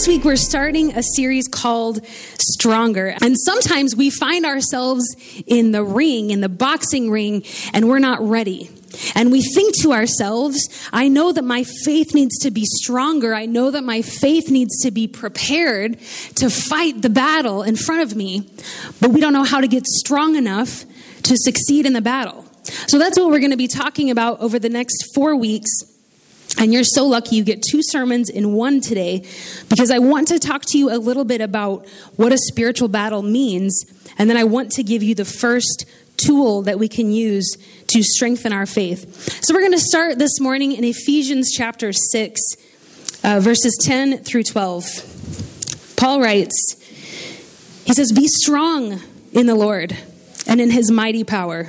this week we're starting a series called Stronger. And sometimes we find ourselves in the ring, in the boxing ring, and we're not ready. And we think to ourselves, I know that my faith needs to be stronger. I know that my faith needs to be prepared to fight the battle in front of me, but we don't know how to get strong enough to succeed in the battle. So that's what we're going to be talking about over the next four weeks. And you're so lucky you get two sermons in one today because I want to talk to you a little bit about what a spiritual battle means. And then I want to give you the first tool that we can use to strengthen our faith. So we're going to start this morning in Ephesians chapter 6, uh, verses 10 through 12. Paul writes, he says, Be strong in the Lord and in his mighty power.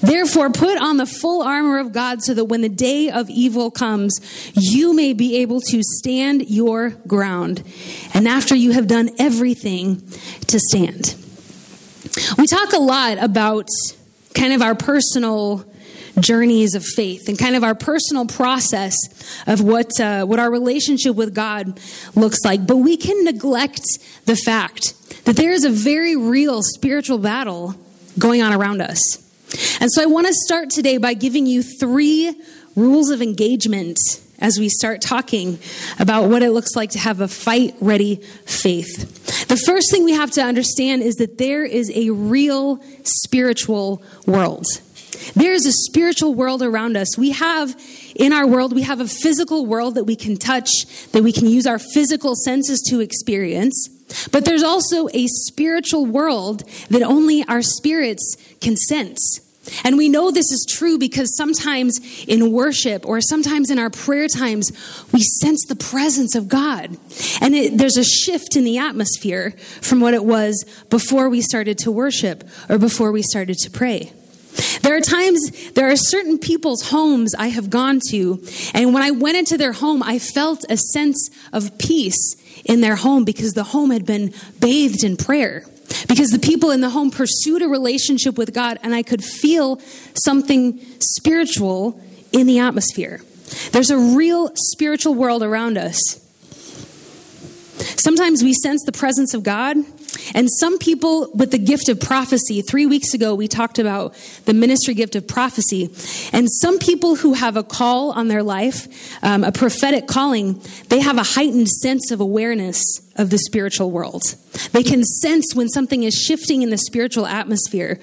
Therefore, put on the full armor of God so that when the day of evil comes, you may be able to stand your ground. And after you have done everything, to stand. We talk a lot about kind of our personal journeys of faith and kind of our personal process of what uh, what our relationship with God looks like. But we can neglect the fact that there is a very real spiritual battle going on around us. And so I want to start today by giving you three rules of engagement as we start talking about what it looks like to have a fight ready faith. The first thing we have to understand is that there is a real spiritual world. There is a spiritual world around us. We have in our world, we have a physical world that we can touch, that we can use our physical senses to experience. But there's also a spiritual world that only our spirits can sense. And we know this is true because sometimes in worship or sometimes in our prayer times, we sense the presence of God. And it, there's a shift in the atmosphere from what it was before we started to worship or before we started to pray. There are times, there are certain people's homes I have gone to, and when I went into their home, I felt a sense of peace in their home because the home had been bathed in prayer. Because the people in the home pursued a relationship with God, and I could feel something spiritual in the atmosphere. There's a real spiritual world around us. Sometimes we sense the presence of God, and some people with the gift of prophecy, three weeks ago we talked about the ministry gift of prophecy. And some people who have a call on their life, um, a prophetic calling, they have a heightened sense of awareness of the spiritual world. They can sense when something is shifting in the spiritual atmosphere.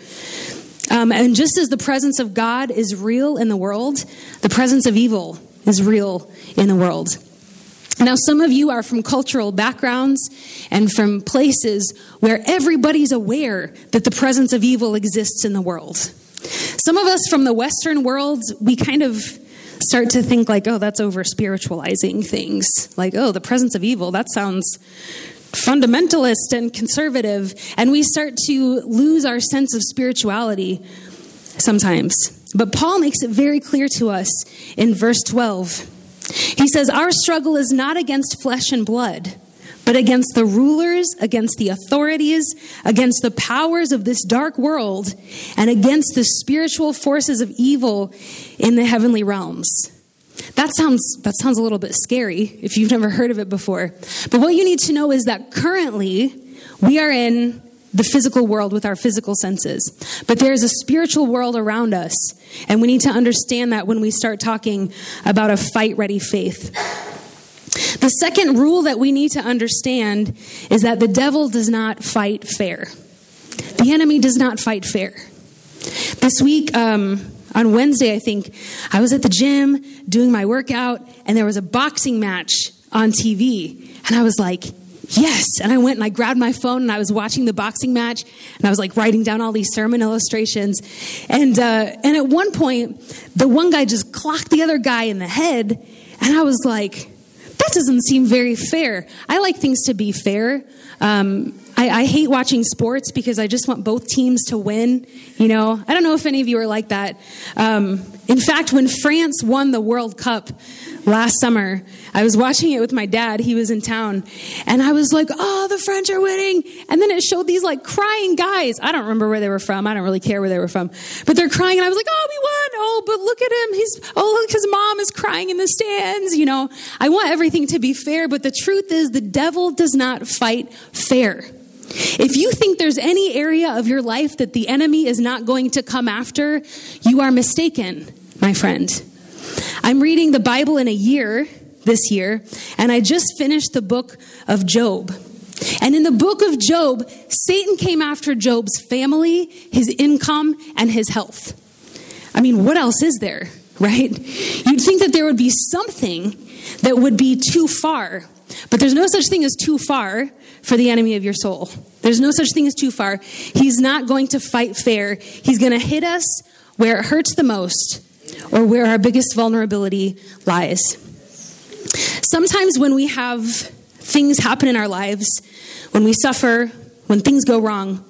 Um, and just as the presence of God is real in the world, the presence of evil is real in the world. Now, some of you are from cultural backgrounds and from places where everybody's aware that the presence of evil exists in the world. Some of us from the Western world, we kind of start to think like, oh, that's over spiritualizing things. Like, oh, the presence of evil, that sounds fundamentalist and conservative. And we start to lose our sense of spirituality sometimes. But Paul makes it very clear to us in verse 12. He says, Our struggle is not against flesh and blood, but against the rulers, against the authorities, against the powers of this dark world, and against the spiritual forces of evil in the heavenly realms. That sounds, that sounds a little bit scary if you've never heard of it before. But what you need to know is that currently we are in the physical world with our physical senses. But there's a spiritual world around us, and we need to understand that when we start talking about a fight ready faith. The second rule that we need to understand is that the devil does not fight fair. The enemy does not fight fair. This week, um, on Wednesday, I think, I was at the gym doing my workout, and there was a boxing match on TV. And I was like, yes. And I went and I grabbed my phone and I was watching the boxing match and I was like writing down all these sermon illustrations. And, uh, and at one point, the one guy just clocked the other guy in the head. And I was like, that doesn't seem very fair. I like things to be fair. Um, I, I, hate watching sports because I just want both teams to win. You know, I don't know if any of you are like that. Um, in fact, when France won the World Cup last summer, I was watching it with my dad. He was in town. And I was like, oh, the French are winning. And then it showed these like crying guys. I don't remember where they were from. I don't really care where they were from. But they're crying. And I was like, oh, we won. Oh, but look at him. He's, oh, look, his mom is crying in the stands. You know, I want everything to be fair. But the truth is, the devil does not fight fair. If you think there's any area of your life that the enemy is not going to come after, you are mistaken, my friend. I'm reading the Bible in a year this year, and I just finished the book of Job. And in the book of Job, Satan came after Job's family, his income, and his health. I mean, what else is there, right? You'd think that there would be something that would be too far, but there's no such thing as too far for the enemy of your soul. There's no such thing as too far. He's not going to fight fair. He's going to hit us where it hurts the most or where our biggest vulnerability lies. Sometimes when we have things happen in our lives, when we suffer, when things go wrong,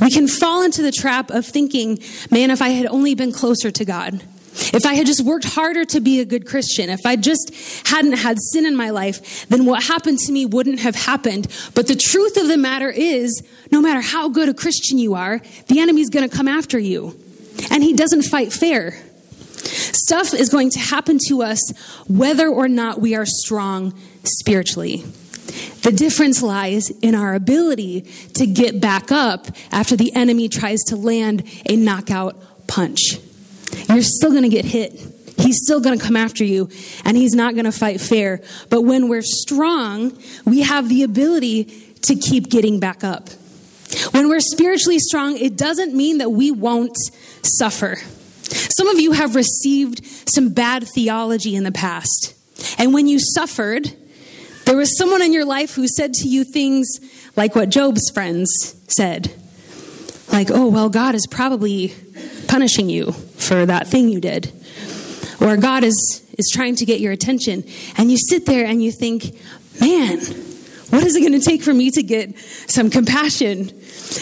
we can fall into the trap of thinking, man, if I had only been closer to God, if I had just worked harder to be a good Christian, if I just hadn't had sin in my life, then what happened to me wouldn't have happened. But the truth of the matter is, no matter how good a Christian you are, the enemy's going to come after you. And he doesn't fight fair. Stuff is going to happen to us whether or not we are strong spiritually. The difference lies in our ability to get back up after the enemy tries to land a knockout punch. You're still going to get hit. He's still going to come after you and he's not going to fight fair. But when we're strong, we have the ability to keep getting back up. When we're spiritually strong, it doesn't mean that we won't suffer. Some of you have received some bad theology in the past. And when you suffered, there was someone in your life who said to you things like what Job's friends said. Like, oh, well, God is probably punishing you for that thing you did. Or God is, is trying to get your attention. And you sit there and you think, man, what is it going to take for me to get some compassion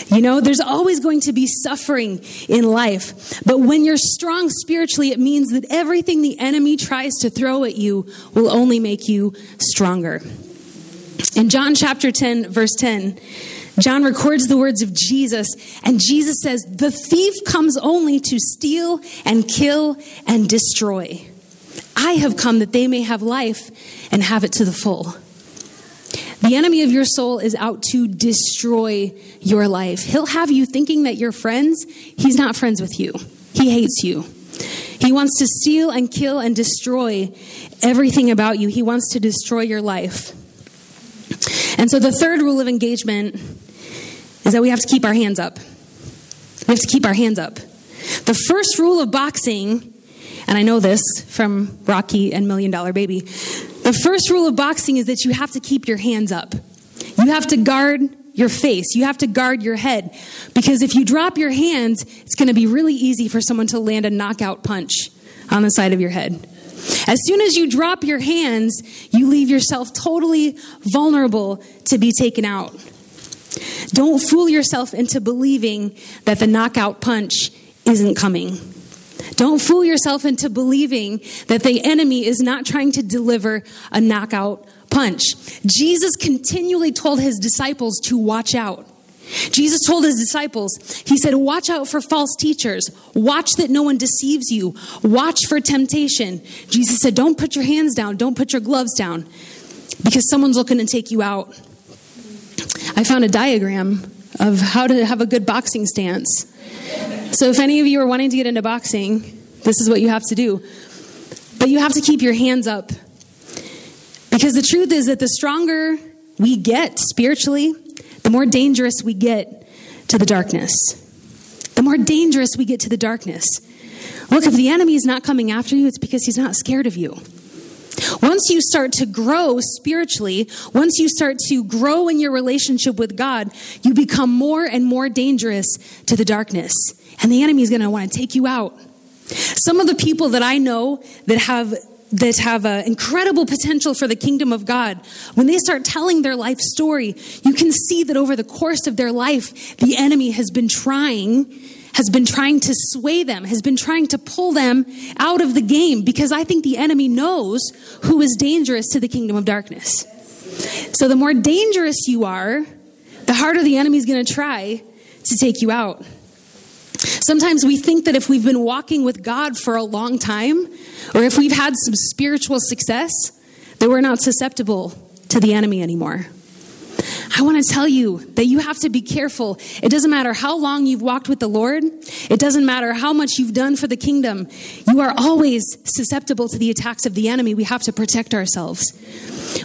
you know, there's always going to be suffering in life. But when you're strong spiritually, it means that everything the enemy tries to throw at you will only make you stronger. In John chapter 10, verse 10, John records the words of Jesus, and Jesus says, The thief comes only to steal and kill and destroy. I have come that they may have life and have it to the full. The enemy of your soul is out to destroy your life. He'll have you thinking that you're friends. He's not friends with you, he hates you. He wants to steal and kill and destroy everything about you. He wants to destroy your life. And so the third rule of engagement is that we have to keep our hands up. We have to keep our hands up. The first rule of boxing, and I know this from Rocky and Million Dollar Baby, the first rule of boxing is that you have to keep your hands up. You have to guard your face. You have to guard your head. Because if you drop your hands, it's going to be really easy for someone to land a knockout punch on the side of your head. As soon as you drop your hands, you leave yourself totally vulnerable to be taken out. Don't fool yourself into believing that the knockout punch isn't coming. Don't fool yourself into believing that the enemy is not trying to deliver a knockout punch. Jesus continually told his disciples to watch out. Jesus told his disciples, He said, Watch out for false teachers. Watch that no one deceives you. Watch for temptation. Jesus said, Don't put your hands down. Don't put your gloves down because someone's looking to take you out. I found a diagram of how to have a good boxing stance. So if any of you are wanting to get into boxing, this is what you have to do. But you have to keep your hands up. Because the truth is that the stronger we get spiritually, the more dangerous we get to the darkness. The more dangerous we get to the darkness. Look, if the enemy is not coming after you, it's because he's not scared of you. Once you start to grow spiritually, once you start to grow in your relationship with God, you become more and more dangerous to the darkness. And the enemy is going to want to take you out. Some of the people that I know that have that have uh, incredible potential for the kingdom of God, when they start telling their life story, you can see that over the course of their life, the enemy has been trying, has been trying to sway them, has been trying to pull them out of the game because I think the enemy knows who is dangerous to the kingdom of darkness. So the more dangerous you are, the harder the enemy is going to try to take you out. Sometimes we think that if we've been walking with God for a long time, or if we've had some spiritual success, that we're not susceptible to the enemy anymore. I want to tell you that you have to be careful. It doesn't matter how long you've walked with the Lord, it doesn't matter how much you've done for the kingdom. You are always susceptible to the attacks of the enemy. We have to protect ourselves.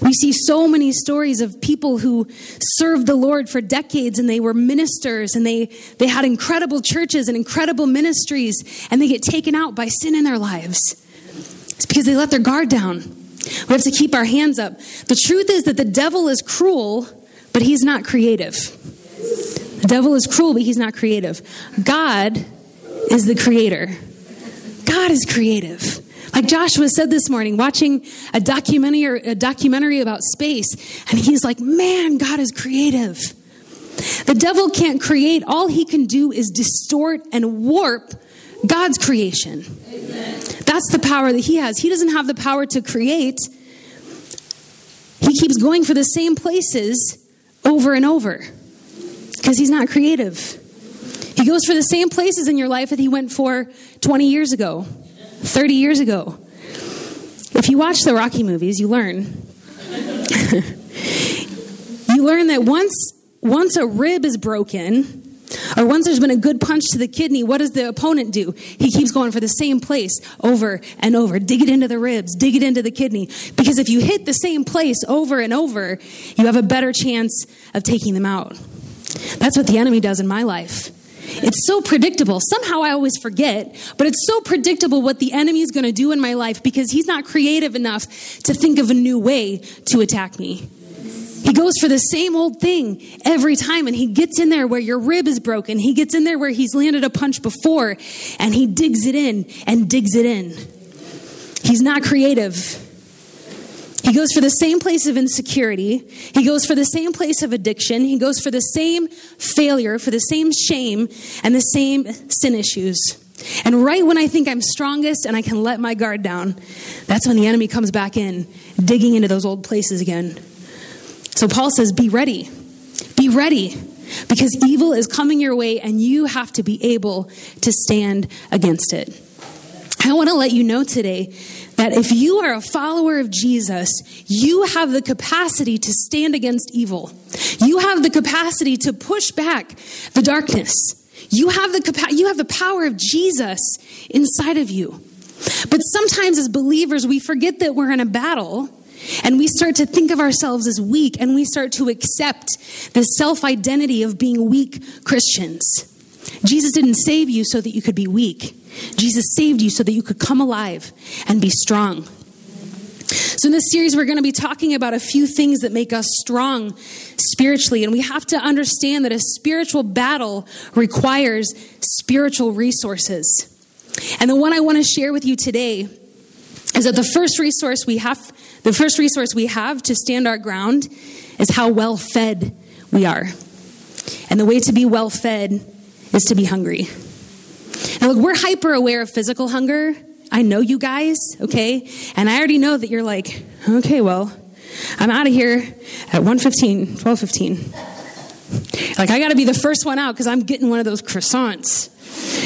We see so many stories of people who served the Lord for decades and they were ministers and they, they had incredible churches and incredible ministries and they get taken out by sin in their lives. It's because they let their guard down. We have to keep our hands up. The truth is that the devil is cruel, but he's not creative. The devil is cruel, but he's not creative. God is the creator. God is creative. Like Joshua said this morning, watching a documentary, a documentary about space, and he's like, man, God is creative. The devil can't create. All he can do is distort and warp God's creation. Amen. That's the power that he has. He doesn't have the power to create. He keeps going for the same places over and over because he's not creative. He goes for the same places in your life that he went for 20 years ago. 30 years ago. If you watch the Rocky movies, you learn. you learn that once once a rib is broken, or once there's been a good punch to the kidney, what does the opponent do? He keeps going for the same place over and over. Dig it into the ribs, dig it into the kidney. Because if you hit the same place over and over, you have a better chance of taking them out. That's what the enemy does in my life. It's so predictable. Somehow I always forget, but it's so predictable what the enemy is going to do in my life because he's not creative enough to think of a new way to attack me. He goes for the same old thing every time and he gets in there where your rib is broken. He gets in there where he's landed a punch before and he digs it in and digs it in. He's not creative. He goes for the same place of insecurity. He goes for the same place of addiction. He goes for the same failure, for the same shame, and the same sin issues. And right when I think I'm strongest and I can let my guard down, that's when the enemy comes back in, digging into those old places again. So Paul says, Be ready. Be ready. Because evil is coming your way and you have to be able to stand against it. I want to let you know today that if you are a follower of Jesus, you have the capacity to stand against evil. You have the capacity to push back the darkness. You have the capa- you have the power of Jesus inside of you. But sometimes as believers, we forget that we're in a battle and we start to think of ourselves as weak and we start to accept the self identity of being weak Christians. Jesus didn't save you so that you could be weak. Jesus saved you so that you could come alive and be strong. So, in this series, we're going to be talking about a few things that make us strong spiritually. And we have to understand that a spiritual battle requires spiritual resources. And the one I want to share with you today is that the first resource we have, the first resource we have to stand our ground is how well fed we are. And the way to be well fed is to be hungry. Now, look, we're hyper aware of physical hunger. I know you guys, okay? And I already know that you're like, okay, well, I'm out of here at 1.15, 12.15. Like, I got to be the first one out because I'm getting one of those croissants.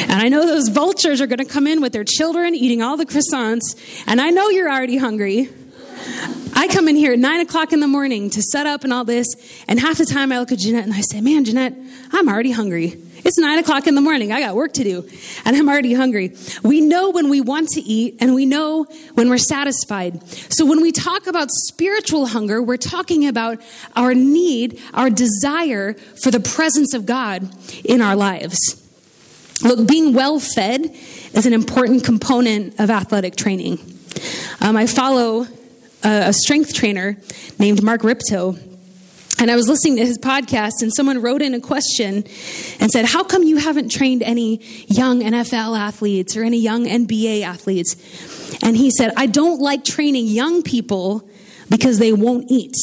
And I know those vultures are going to come in with their children eating all the croissants. And I know you're already hungry. I come in here at nine o'clock in the morning to set up and all this. And half the time I look at Jeanette and I say, man, Jeanette, I'm already hungry. It's nine o'clock in the morning. I got work to do and I'm already hungry. We know when we want to eat and we know when we're satisfied. So when we talk about spiritual hunger, we're talking about our need, our desire for the presence of God in our lives. Look, being well fed is an important component of athletic training. Um, I follow a, a strength trainer named Mark Rippetoe and I was listening to his podcast, and someone wrote in a question and said, How come you haven't trained any young NFL athletes or any young NBA athletes? And he said, I don't like training young people because they won't eat.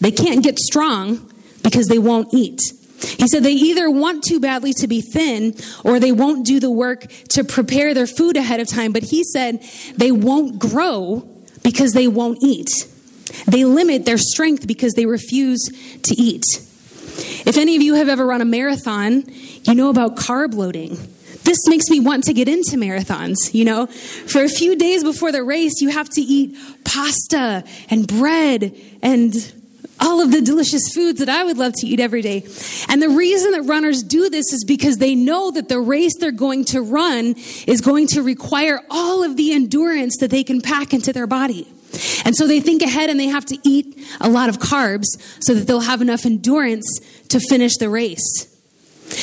They can't get strong because they won't eat. He said they either want too badly to be thin or they won't do the work to prepare their food ahead of time. But he said they won't grow because they won't eat. They limit their strength because they refuse to eat. If any of you have ever run a marathon, you know about carb loading. This makes me want to get into marathons, you know? For a few days before the race, you have to eat pasta and bread and all of the delicious foods that I would love to eat every day. And the reason that runners do this is because they know that the race they're going to run is going to require all of the endurance that they can pack into their body. And so they think ahead and they have to eat a lot of carbs so that they'll have enough endurance to finish the race.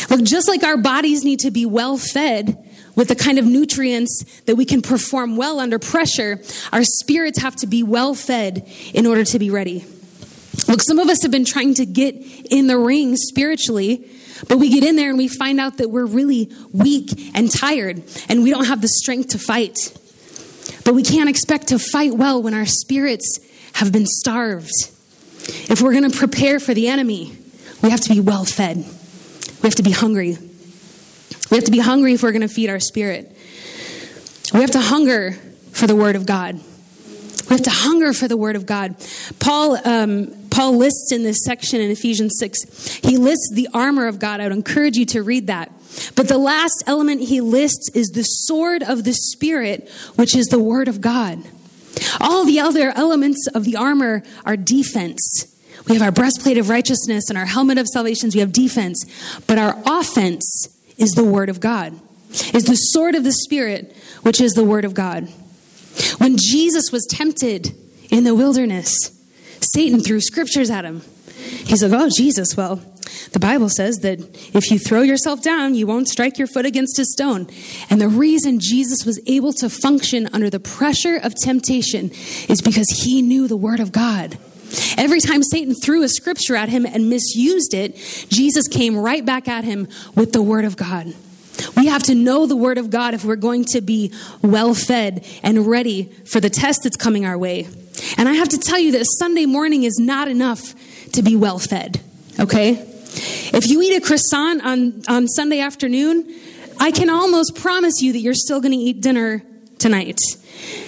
Look, just like our bodies need to be well fed with the kind of nutrients that we can perform well under pressure, our spirits have to be well fed in order to be ready. Look, some of us have been trying to get in the ring spiritually, but we get in there and we find out that we're really weak and tired and we don't have the strength to fight. But we can't expect to fight well when our spirits have been starved. If we're going to prepare for the enemy, we have to be well fed. We have to be hungry. We have to be hungry if we're going to feed our spirit. We have to hunger for the word of God. We have to hunger for the word of God. Paul, um, Paul lists in this section in Ephesians 6, he lists the armor of God. I would encourage you to read that. But the last element he lists is the sword of the Spirit, which is the Word of God. All the other elements of the armor are defense. We have our breastplate of righteousness and our helmet of salvation. We have defense. But our offense is the Word of God, is the sword of the Spirit, which is the Word of God. When Jesus was tempted in the wilderness, Satan threw scriptures at him. He's like, Oh, Jesus, well, the Bible says that if you throw yourself down, you won't strike your foot against a stone. And the reason Jesus was able to function under the pressure of temptation is because he knew the Word of God. Every time Satan threw a scripture at him and misused it, Jesus came right back at him with the Word of God. We have to know the Word of God if we're going to be well fed and ready for the test that's coming our way. And I have to tell you that Sunday morning is not enough to be well fed, okay? If you eat a croissant on, on Sunday afternoon, I can almost promise you that you're still going to eat dinner tonight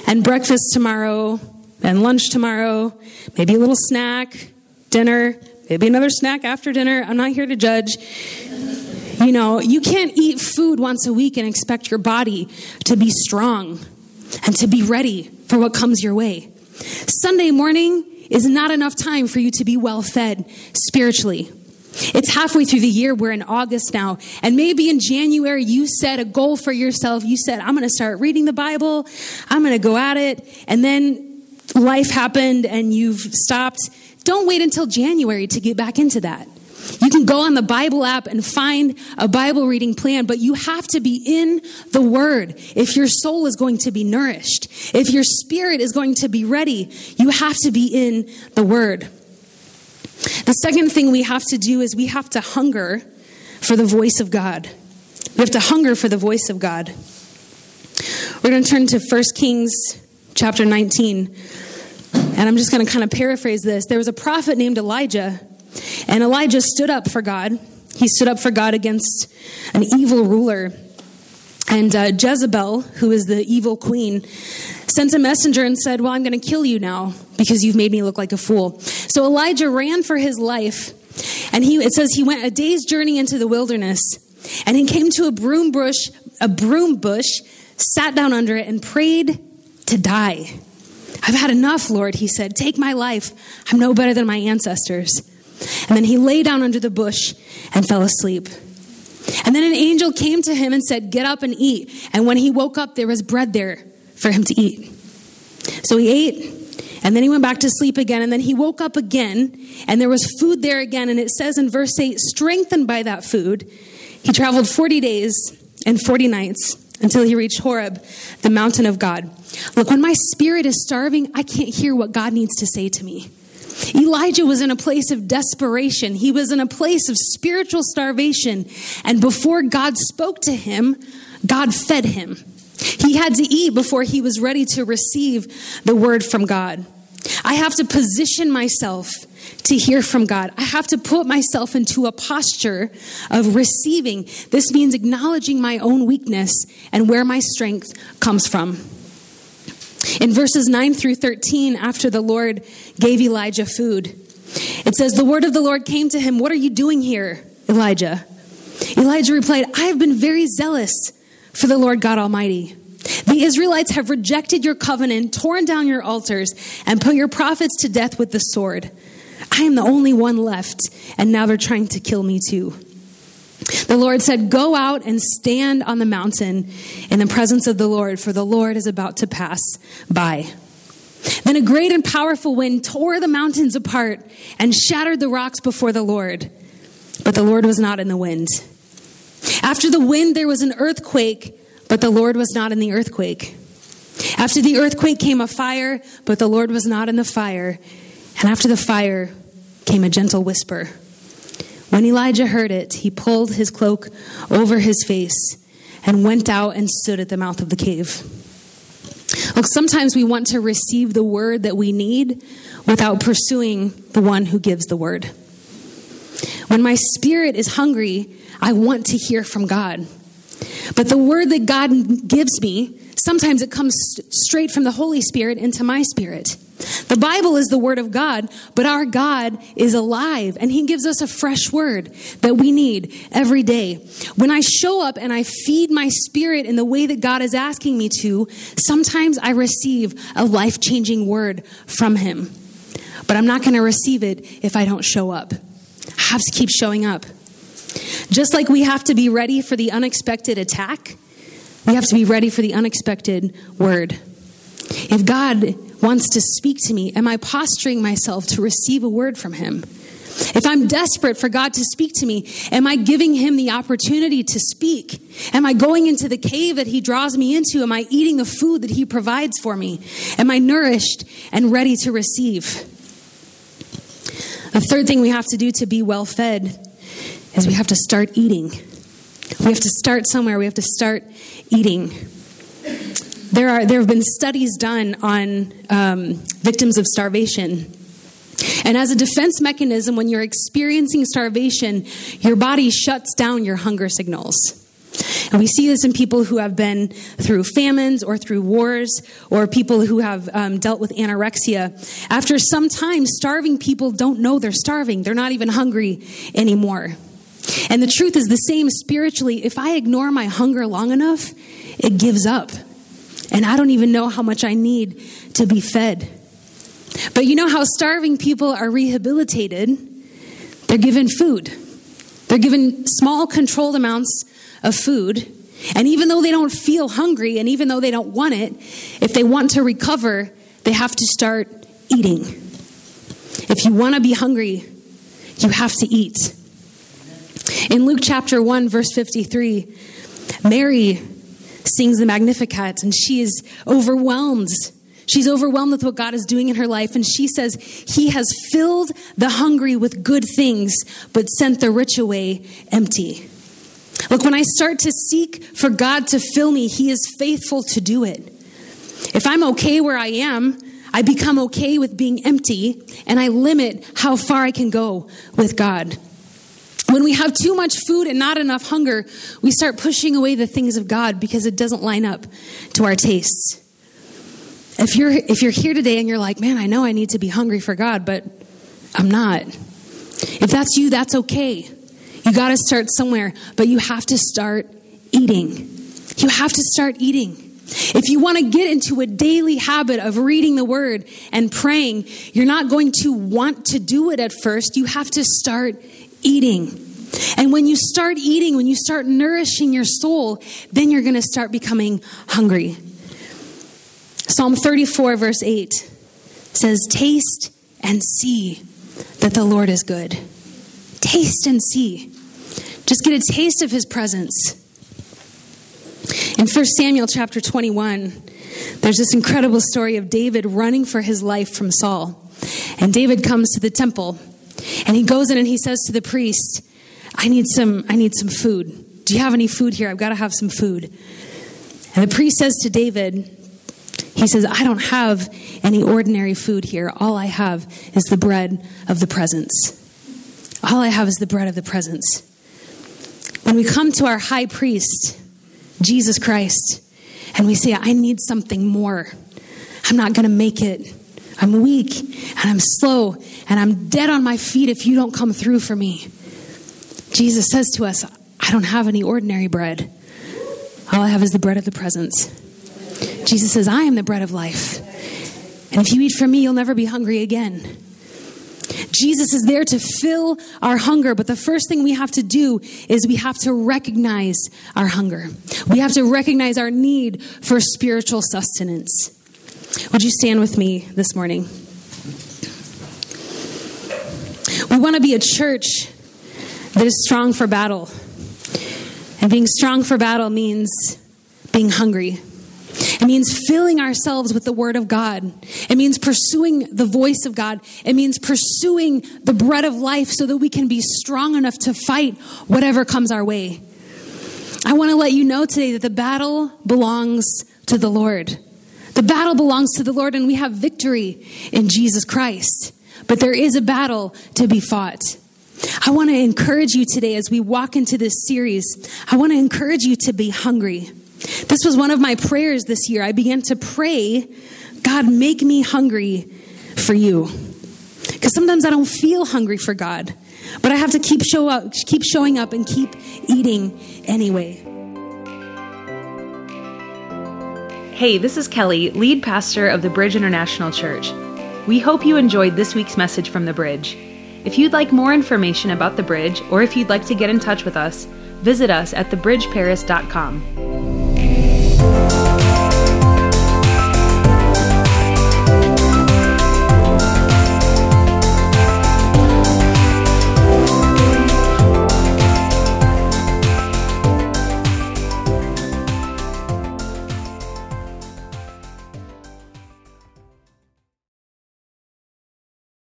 and breakfast tomorrow and lunch tomorrow, maybe a little snack, dinner, maybe another snack after dinner. I'm not here to judge. You know, you can't eat food once a week and expect your body to be strong and to be ready for what comes your way. Sunday morning is not enough time for you to be well fed spiritually. It's halfway through the year. We're in August now. And maybe in January, you set a goal for yourself. You said, I'm going to start reading the Bible. I'm going to go at it. And then life happened and you've stopped. Don't wait until January to get back into that. You can go on the Bible app and find a Bible reading plan, but you have to be in the Word if your soul is going to be nourished. If your spirit is going to be ready, you have to be in the Word. The second thing we have to do is we have to hunger for the voice of God. We have to hunger for the voice of God. We're going to turn to 1 Kings chapter 19. And I'm just going to kind of paraphrase this. There was a prophet named Elijah, and Elijah stood up for God. He stood up for God against an evil ruler. And uh, Jezebel, who is the evil queen, sent a messenger and said, Well, I'm going to kill you now because you've made me look like a fool. So Elijah ran for his life, and he, it says he went a day's journey into the wilderness, and he came to a broom bush, a broom bush, sat down under it, and prayed to die. I've had enough, Lord, he said. Take my life. I'm no better than my ancestors. And then he lay down under the bush and fell asleep. And then an angel came to him and said, Get up and eat. And when he woke up, there was bread there for him to eat. So he ate, and then he went back to sleep again, and then he woke up again, and there was food there again. And it says in verse 8, strengthened by that food, he traveled 40 days and 40 nights until he reached Horeb, the mountain of God. Look, when my spirit is starving, I can't hear what God needs to say to me. Elijah was in a place of desperation. He was in a place of spiritual starvation. And before God spoke to him, God fed him. He had to eat before he was ready to receive the word from God. I have to position myself to hear from God. I have to put myself into a posture of receiving. This means acknowledging my own weakness and where my strength comes from. In verses 9 through 13, after the Lord gave Elijah food, it says, The word of the Lord came to him, What are you doing here, Elijah? Elijah replied, I have been very zealous for the Lord God Almighty. The Israelites have rejected your covenant, torn down your altars, and put your prophets to death with the sword. I am the only one left, and now they're trying to kill me too. The Lord said, Go out and stand on the mountain in the presence of the Lord, for the Lord is about to pass by. Then a great and powerful wind tore the mountains apart and shattered the rocks before the Lord. But the Lord was not in the wind. After the wind, there was an earthquake, but the Lord was not in the earthquake. After the earthquake came a fire, but the Lord was not in the fire. And after the fire came a gentle whisper. When Elijah heard it, he pulled his cloak over his face and went out and stood at the mouth of the cave. Look, sometimes we want to receive the word that we need without pursuing the one who gives the word. When my spirit is hungry, I want to hear from God. But the word that God gives me, sometimes it comes straight from the Holy Spirit into my spirit. The Bible is the Word of God, but our God is alive and He gives us a fresh word that we need every day. When I show up and I feed my spirit in the way that God is asking me to, sometimes I receive a life changing word from Him. But I'm not going to receive it if I don't show up. I have to keep showing up. Just like we have to be ready for the unexpected attack, we have to be ready for the unexpected word. If God wants to speak to me, am I posturing myself to receive a word from Him? If I'm desperate for God to speak to me, am I giving Him the opportunity to speak? Am I going into the cave that He draws me into? Am I eating the food that He provides for me? Am I nourished and ready to receive? The third thing we have to do to be well fed is we have to start eating. We have to start somewhere. We have to start eating. There, are, there have been studies done on um, victims of starvation. And as a defense mechanism, when you're experiencing starvation, your body shuts down your hunger signals. And we see this in people who have been through famines or through wars or people who have um, dealt with anorexia. After some time, starving people don't know they're starving. They're not even hungry anymore. And the truth is the same spiritually. If I ignore my hunger long enough, it gives up. And I don't even know how much I need to be fed. But you know how starving people are rehabilitated? They're given food. They're given small, controlled amounts of food. And even though they don't feel hungry and even though they don't want it, if they want to recover, they have to start eating. If you want to be hungry, you have to eat. In Luke chapter 1, verse 53, Mary sings the Magnificat, and she is overwhelmed. She's overwhelmed with what God is doing in her life, and she says, He has filled the hungry with good things, but sent the rich away empty. Look, when I start to seek for God to fill me, He is faithful to do it. If I'm okay where I am, I become okay with being empty, and I limit how far I can go with God. When we have too much food and not enough hunger, we start pushing away the things of God because it doesn't line up to our tastes. If you're if you're here today and you're like, "Man, I know I need to be hungry for God, but I'm not." If that's you, that's okay. You got to start somewhere, but you have to start eating. You have to start eating. If you want to get into a daily habit of reading the word and praying, you're not going to want to do it at first. You have to start eating. And when you start eating, when you start nourishing your soul, then you're going to start becoming hungry. Psalm 34, verse 8 says, Taste and see that the Lord is good. Taste and see. Just get a taste of his presence. In 1 Samuel chapter 21, there's this incredible story of David running for his life from Saul. And David comes to the temple and he goes in and he says to the priest, I need some, I need some food. Do you have any food here? I've got to have some food. And the priest says to David, he says, I don't have any ordinary food here. All I have is the bread of the presence. All I have is the bread of the presence. When we come to our high priest, Jesus Christ, and we say, I need something more, I'm not going to make it. I'm weak and I'm slow and I'm dead on my feet if you don't come through for me. Jesus says to us, I don't have any ordinary bread. All I have is the bread of the presence. Jesus says, I am the bread of life. And if you eat from me, you'll never be hungry again. Jesus is there to fill our hunger, but the first thing we have to do is we have to recognize our hunger. We have to recognize our need for spiritual sustenance. Would you stand with me this morning? We want to be a church that is strong for battle. And being strong for battle means being hungry. It means filling ourselves with the Word of God. It means pursuing the voice of God. It means pursuing the bread of life so that we can be strong enough to fight whatever comes our way. I want to let you know today that the battle belongs to the Lord. The battle belongs to the Lord, and we have victory in Jesus Christ. But there is a battle to be fought. I want to encourage you today as we walk into this series. I want to encourage you to be hungry. This was one of my prayers this year. I began to pray, God, make me hungry for you. Because sometimes I don't feel hungry for God, but I have to keep show up, keep showing up and keep eating anyway. Hey, this is Kelly, lead pastor of the Bridge International Church. We hope you enjoyed this week's message from the Bridge. If you'd like more information about the Bridge, or if you'd like to get in touch with us, visit us at thebridgeparis.com.